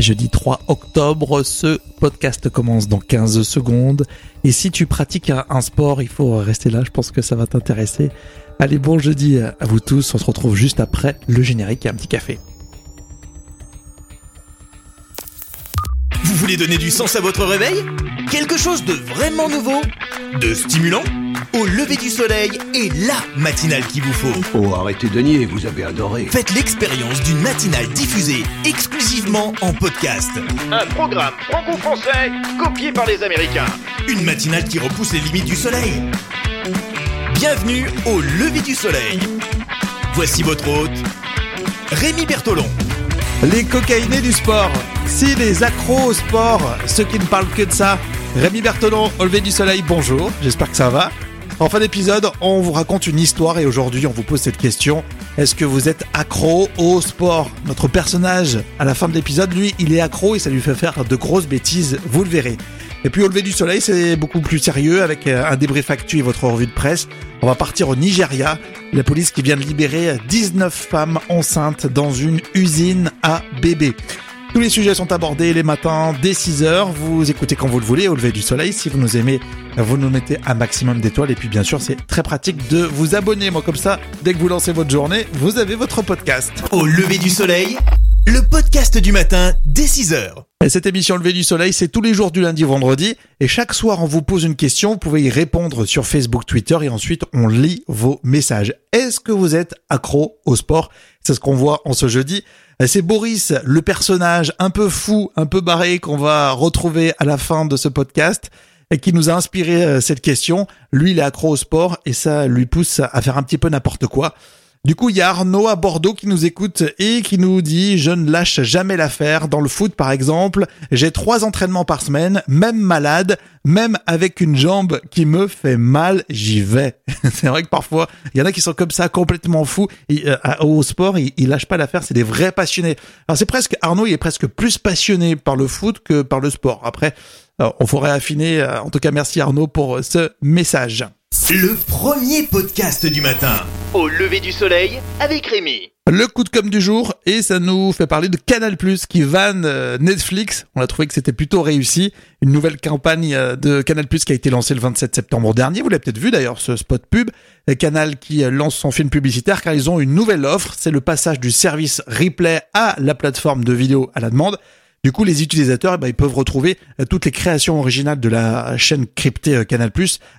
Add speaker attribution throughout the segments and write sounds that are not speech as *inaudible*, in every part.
Speaker 1: Jeudi 3 octobre, ce podcast commence dans 15 secondes. Et si tu pratiques un, sport, il faut rester là, je pense que ça va t'intéresser. Allez, bon jeudi à vous tous, on se retrouve juste après le générique et un petit café.
Speaker 2: Vous voulez donner du sens à votre réveil? Quelque chose de vraiment nouveau? De stimulant? Au lever du soleil et la matinale qu'il vous faut.
Speaker 3: Oh, arrêtez de nier, vous avez adoré.
Speaker 2: Faites l'expérience d'une matinale diffusée exclusivement en podcast.
Speaker 4: Un programme franco-français copié par les Américains.
Speaker 2: Une matinale qui repousse les limites du soleil. Bienvenue au lever du soleil. Voici votre hôte, Rémi Bertolon.
Speaker 1: Les cocaïnés du sport. Si les accros au sport, ceux qui ne parlent que de ça. Rémi Bertolon, au lever du soleil, bonjour, j'espère que ça va. En fin d'épisode, on vous raconte une histoire et aujourd'hui on vous pose cette question. Est-ce que vous êtes accro au sport? Notre personnage, à la fin de l'épisode, lui, il est accro et ça lui fait faire de grosses bêtises, vous le verrez. Et puis au lever du soleil, c'est beaucoup plus sérieux avec euh, un débrief actu et votre revue de presse. On va partir au Nigeria. La police qui vient de libérer 19 femmes enceintes dans une usine à bébés. Tous les sujets sont abordés les matins dès 6h. Vous écoutez quand vous le voulez au lever du soleil. Si vous nous aimez, vous nous mettez un maximum d'étoiles. Et puis bien sûr, c'est très pratique de vous abonner. Moi comme ça, dès que vous lancez votre journée, vous avez votre podcast.
Speaker 2: Au lever du soleil, le podcast du matin dès 6h.
Speaker 1: Et cette émission Levé du Soleil, c'est tous les jours du lundi au vendredi. Et chaque soir, on vous pose une question. Vous pouvez y répondre sur Facebook, Twitter. Et ensuite, on lit vos messages. Est-ce que vous êtes accro au sport? C'est ce qu'on voit en ce jeudi. C'est Boris, le personnage un peu fou, un peu barré qu'on va retrouver à la fin de ce podcast et qui nous a inspiré euh, cette question. Lui, il est accro au sport et ça lui pousse à faire un petit peu n'importe quoi. Du coup, il y a Arnaud à Bordeaux qui nous écoute et qui nous dit je ne lâche jamais l'affaire. Dans le foot, par exemple, j'ai trois entraînements par semaine, même malade, même avec une jambe qui me fait mal, j'y vais. *laughs* c'est vrai que parfois, il y en a qui sont comme ça, complètement fous. Euh, au sport, ils, ils lâchent pas l'affaire, c'est des vrais passionnés. Alors c'est presque, Arnaud, il est presque plus passionné par le foot que par le sport. Après, euh, on pourrait affiner. euh, En tout cas, merci Arnaud pour ce message.
Speaker 2: Le premier podcast du matin.
Speaker 4: Au lever du soleil avec Rémi.
Speaker 1: Le coup de com' du jour, et ça nous fait parler de Canal+, qui vanne euh, Netflix. On a trouvé que c'était plutôt réussi. Une nouvelle campagne euh, de Canal+, qui a été lancée le 27 septembre dernier. Vous l'avez peut-être vu d'ailleurs, ce spot pub. Et Canal qui euh, lance son film publicitaire car ils ont une nouvelle offre. C'est le passage du service replay à la plateforme de vidéo à la demande. Du coup, les utilisateurs, eh ben, ils peuvent retrouver euh, toutes les créations originales de la chaîne cryptée euh, Canal+,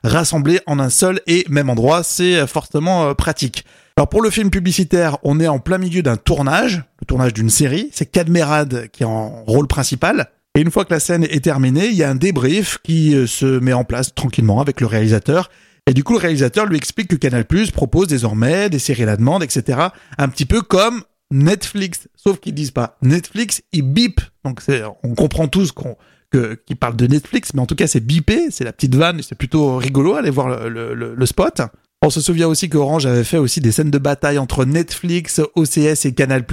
Speaker 1: rassemblées en un seul et même endroit. C'est euh, fortement pratique. Alors pour le film publicitaire, on est en plein milieu d'un tournage, le tournage d'une série. C'est Cadmerade qui est en rôle principal. Et une fois que la scène est terminée, il y a un débrief qui se met en place tranquillement avec le réalisateur. Et du coup, le réalisateur lui explique que Canal+ propose désormais des séries à la demande, etc. Un petit peu comme Netflix, sauf qu'ils disent pas Netflix, ils bip. Donc on comprend tous qu'on qu'ils parlent de Netflix, mais en tout cas c'est bipé, c'est la petite vanne, c'est plutôt rigolo. Allez voir le, le, le- le spot. On se souvient aussi qu'Orange avait fait aussi des scènes de bataille entre Netflix, OCS et Canal+.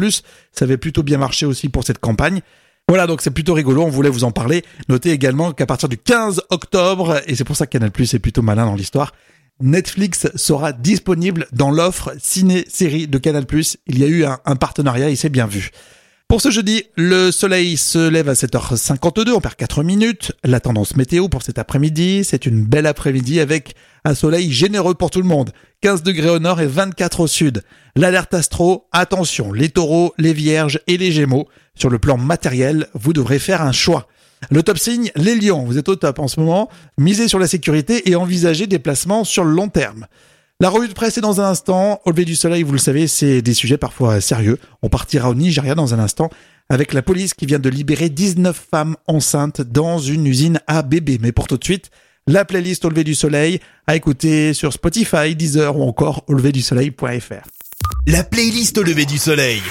Speaker 1: Ça avait plutôt bien marché aussi pour cette campagne. Voilà, donc c'est plutôt rigolo, on voulait vous en parler. Notez également qu'à partir du 15 octobre, et c'est pour ça que Canal+, est plutôt malin dans l'histoire, Netflix sera disponible dans l'offre ciné-série de Canal+. Il y a eu un, partenariat, il s'est bien vu. Pour ce jeudi, le soleil se lève à 7h52, on perd 4 minutes. La tendance météo pour cet après-midi, c'est une belle après-midi avec un soleil généreux pour tout le monde. 15 degrés au nord et 24 au sud. L'alerte astro, attention, les taureaux, les vierges et les gémeaux. Sur le plan matériel, vous devrez faire un choix. Le top signe, les lions, vous êtes au top en ce moment. Misez sur la sécurité et envisagez des placements sur le long terme. La revue de presse est dans un instant. Au lever du soleil, vous le savez, c'est des sujets parfois sérieux. On partira au Nigeria dans un instant avec la police qui vient de libérer 19 femmes enceintes dans une usine à bébés. Mais pour tout de suite, la playlist au lever du soleil à écouter sur Spotify, Deezer ou encore au lever du soleil.fr.
Speaker 2: La playlist au lever du soleil.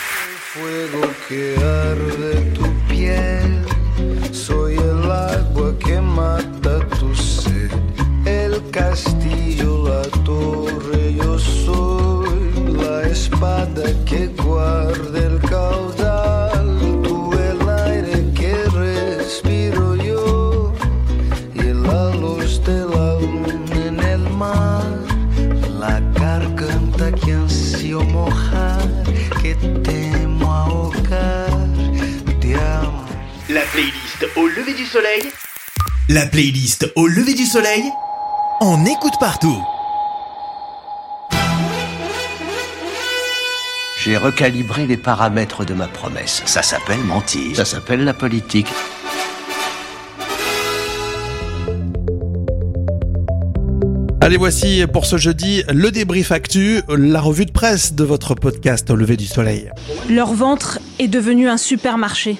Speaker 2: Lever du soleil. La playlist au lever du soleil. On écoute partout.
Speaker 3: J'ai recalibré les paramètres de ma promesse. Ça s'appelle mentir. Ça s'appelle la politique.
Speaker 1: Allez, voici pour ce jeudi le débrief actu, la revue de presse de votre podcast au lever du soleil.
Speaker 5: Leur ventre est devenu un supermarché.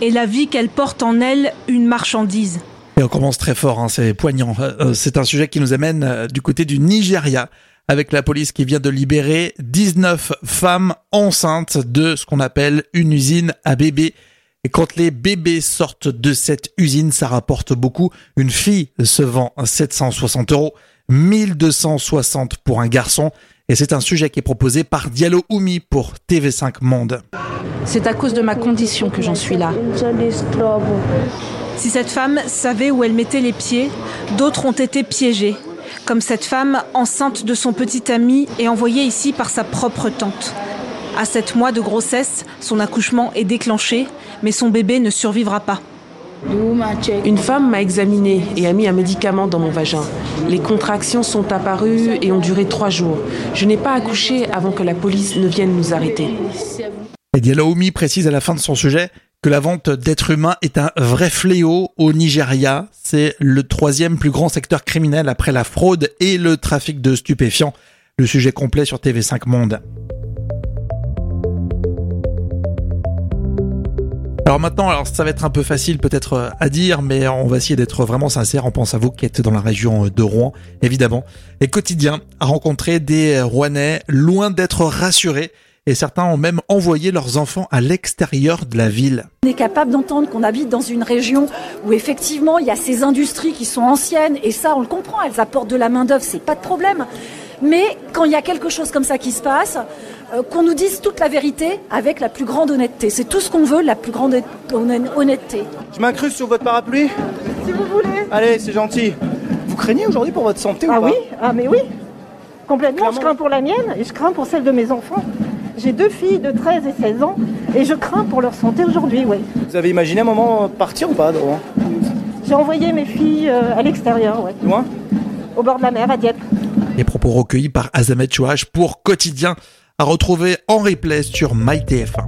Speaker 5: Et la vie qu'elle porte en elle, une marchandise.
Speaker 1: Et on commence très fort, hein, c'est poignant. Euh, C'est un sujet qui nous amène euh, du côté du Nigeria, avec la police qui vient de libérer 19 femmes enceintes de ce qu'on appelle une usine à bébés. Et quand les bébés sortent de cette usine, ça rapporte beaucoup. Une fille se vend 760 euros, 1260 pour un garçon. Et c'est un sujet qui est proposé par Diallo Oumi pour TV5 Monde.
Speaker 6: C'est à cause de ma condition que j'en suis là.
Speaker 5: Si cette femme savait où elle mettait les pieds, d'autres ont été piégés. Comme cette femme enceinte de son petit ami et envoyée ici par sa propre tante. À 7 mois de grossesse, son accouchement est déclenché, mais son bébé ne survivra pas.
Speaker 6: Une femme m'a examiné et a mis un médicament dans mon vagin. Les contractions sont apparues et ont duré trois jours. Je n'ai pas accouché avant que la police ne vienne nous arrêter.
Speaker 1: Et Diallo Oumi précise à la fin de son sujet que la vente d'êtres humains est un vrai fléau au Nigeria. C'est le troisième plus grand secteur criminel après la fraude et le trafic de stupéfiants. Le sujet complet sur TV5 Monde. Alors maintenant, alors ça va être un peu facile peut-être euh, à dire, mais on va essayer d'être vraiment sincère. On pense à vous qui êtes dans la région de Rouen, évidemment. Et quotidien a rencontré des Rouennais loin d'être rassurés. Et certains ont même envoyé leurs enfants à l'extérieur de la ville.
Speaker 7: On est capable d'entendre qu'on habite dans une région où effectivement il y a ces industries qui sont anciennes et ça on le comprend, elles apportent de la main d'œuvre, c'est pas de problème. Mais quand il y a quelque chose comme ça qui se passe, euh, qu'on nous dise toute la vérité avec la plus grande honnêteté. C'est tout ce qu'on veut, la plus grande honn- honnêteté.
Speaker 8: Je m'incruste sur votre parapluie
Speaker 7: Si vous voulez.
Speaker 8: Allez, c'est gentil. Vous craignez aujourd'hui pour votre santé
Speaker 7: Ah
Speaker 8: ou pas
Speaker 7: oui, ah mais oui. Complètement,
Speaker 8: Clairement.
Speaker 7: je crains pour la mienne et je crains pour celle de mes enfants. J'ai deux filles de 13 et 16 ans et je crains pour leur santé aujourd'hui, oui.
Speaker 8: Vous avez imaginé un moment partir ou pas de Rouen
Speaker 7: J'ai envoyé mes filles euh, à l'extérieur, ouais,
Speaker 8: Loin
Speaker 7: au bord de la mer, à Dieppe.
Speaker 1: Les propos recueillis par Azamet Chouach pour Quotidien à retrouver en replay sur MyTF1.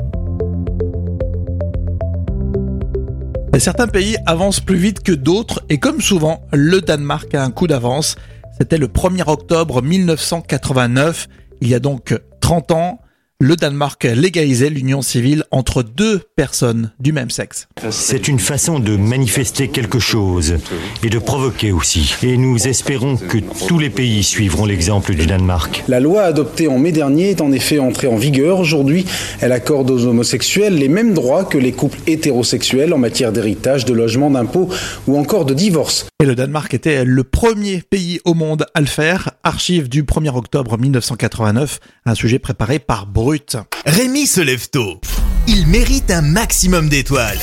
Speaker 1: Et Certains pays avancent plus vite que d'autres et comme souvent, le Danemark a un coup d'avance. C'était le 1er octobre 1989. Il y a donc 30 ans, le Danemark légalisait l'union civile entre deux personnes du même sexe.
Speaker 9: C'est une façon de manifester quelque chose et de provoquer aussi. Et nous espérons que tous les pays suivront l'exemple du Danemark.
Speaker 10: La loi adoptée en mai dernier est en effet entrée en vigueur. Aujourd'hui, elle accorde aux homosexuels les mêmes droits que les couples hétérosexuels en matière d'héritage, de logement, d'impôt ou encore de divorce.
Speaker 1: Et le Danemark était le premier pays au monde à le faire. Archive du 1er octobre 1989, un sujet préparé par Brut.
Speaker 2: Rémi se lève tôt. Il mérite un maximum d'étoiles.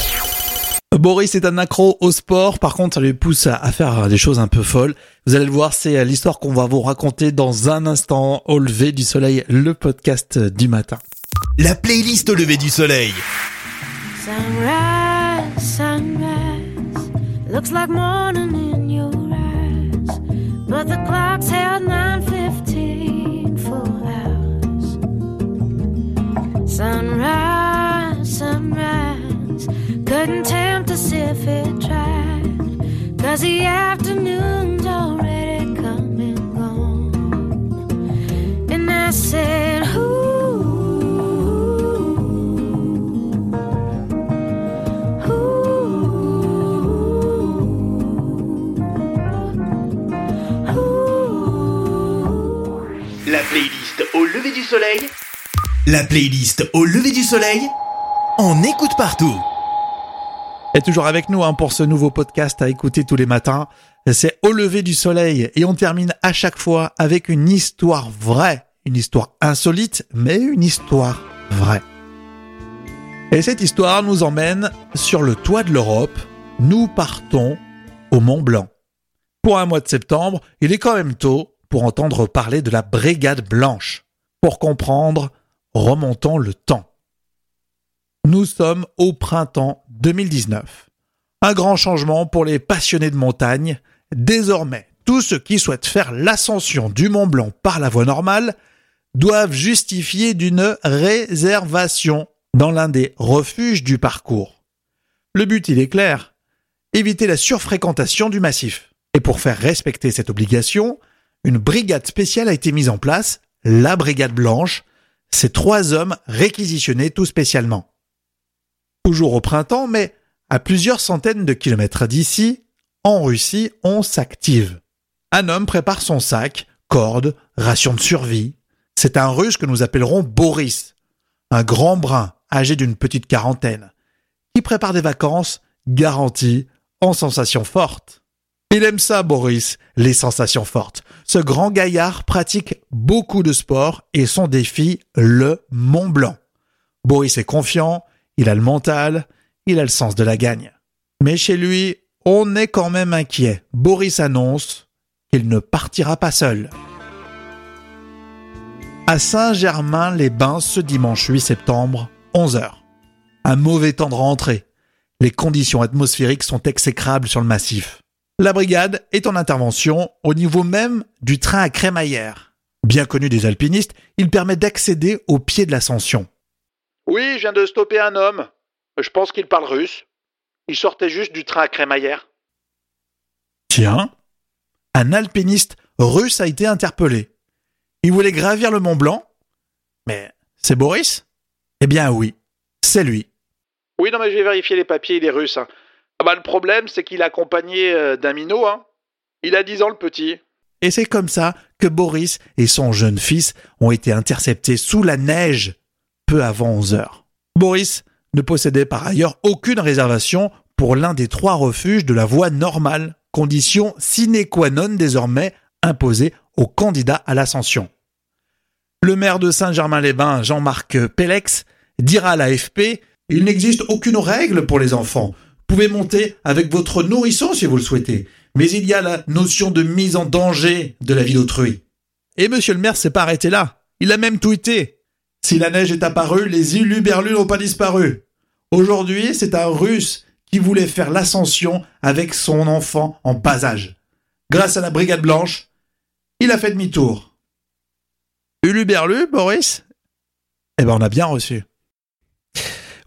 Speaker 1: Boris est un accro au sport, par contre ça lui pousse à, à faire des choses un peu folles. Vous allez le voir, c'est l'histoire qu'on va vous raconter dans un instant au lever du soleil, le podcast du matin.
Speaker 2: La playlist au lever du soleil.
Speaker 11: Sunrise, sunrise, looks like morning in your eyes, but the clock's held 9:15 Sunrise, sunrise, couldn't tempt us if it tried, 'cause the afternoon's already come and gone. And I said.
Speaker 2: La playlist au lever du soleil. La playlist au lever du soleil. On écoute partout.
Speaker 1: Et toujours avec nous hein, pour ce nouveau podcast à écouter tous les matins. C'est au lever du soleil et on termine à chaque fois avec une histoire vraie. Une histoire insolite, mais une histoire vraie. Et cette histoire nous emmène sur le toit de l'Europe. Nous partons au Mont Blanc. Pour un mois de septembre, il est quand même tôt pour entendre parler de la Brigade Blanche. Pour comprendre, remontons le temps. Nous sommes au printemps 2019. Un grand changement pour les passionnés de montagne. Désormais, tous ceux qui souhaitent faire l'ascension du Mont Blanc par la voie normale doivent justifier d'une réservation dans l'un des refuges du parcours. Le but, il est clair, éviter la surfréquentation du massif. Et pour faire respecter cette obligation, une brigade spéciale a été mise en place, la Brigade Blanche, ces trois hommes réquisitionnés tout spécialement. Toujours au printemps, mais à plusieurs centaines de kilomètres d'ici, en Russie, on s'active. Un homme prépare son sac, corde, ration de survie. C'est un russe que nous appellerons Boris, un grand brun âgé d'une petite quarantaine, qui prépare des vacances garanties en sensations fortes. Il aime ça, Boris, les sensations fortes. Ce grand gaillard pratique beaucoup de sport et son défi, le Mont Blanc. Boris est confiant, il a le mental, il a le sens de la gagne. Mais chez lui, on est quand même inquiet. Boris annonce qu'il ne partira pas seul. À Saint-Germain-les-Bains ce dimanche 8 septembre, 11h. Un mauvais temps de rentrée. Les conditions atmosphériques sont exécrables sur le massif. La brigade est en intervention au niveau même du train à crémaillère. Bien connu des alpinistes, il permet d'accéder au pied de l'ascension.
Speaker 12: Oui, je viens de stopper un homme. Je pense qu'il parle russe. Il sortait juste du train à crémaillère.
Speaker 1: Tiens, un alpiniste russe a été interpellé. Il voulait gravir le Mont Blanc. Mais c'est Boris? Eh bien oui, c'est lui.
Speaker 12: Oui, non, mais je vais vérifier les papiers, il est russe. hein. Ah bah, le problème, c'est qu'il est accompagné euh, d'un. Hein. Il a 10 ans, le petit.
Speaker 1: Et c'est comme ça que Boris et son jeune fils ont été interceptés sous la neige peu avant 11 heures. Boris ne possédait par ailleurs aucune réservation pour l'un des trois refuges de la voie normale, condition sine qua non désormais imposée aux candidats à l'ascension. Le maire de Saint-Germain-les-Bains, Jean-Marc Pellex, dira à l'AFP Il n'existe aucune règle pour les enfants. Pouvez monter avec votre nourrisson si vous le souhaitez, mais il y a la notion de mise en danger de la vie d'autrui. Et monsieur le maire s'est pas arrêté là. Il a même tweeté. Si la neige est apparue, les uluberlus n'ont pas disparu. Aujourd'hui, c'est un russe qui voulait faire l'ascension avec son enfant en bas âge. Grâce à la brigade blanche, il a fait demi-tour. Uluberlu, Boris? Eh ben, on a bien reçu.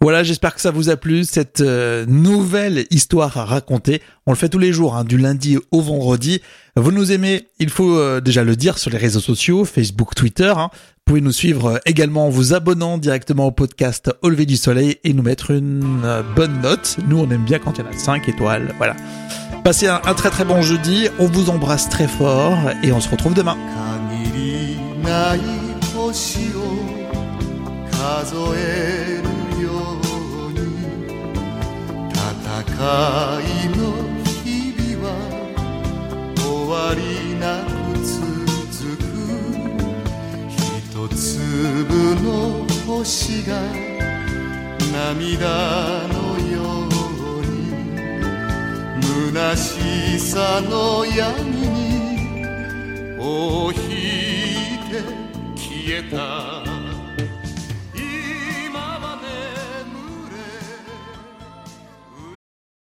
Speaker 1: Voilà, j'espère que ça vous a plu, cette euh, nouvelle histoire à raconter. On le fait tous les jours, hein, du lundi au vendredi. Vous nous aimez, il faut euh, déjà le dire sur les réseaux sociaux, Facebook, Twitter. hein. Vous pouvez nous suivre euh, également en vous abonnant directement au podcast Au lever du soleil et nous mettre une euh, bonne note. Nous, on aime bien quand il y en a 5 étoiles. Voilà. Passez un, un très très bon jeudi. On vous embrasse très fort et on se retrouve demain.
Speaker 13: 限りない星を数える 戦いの日々は終わりなく続く。一粒の星が涙のように虚しさの闇に尾を引いて消えた。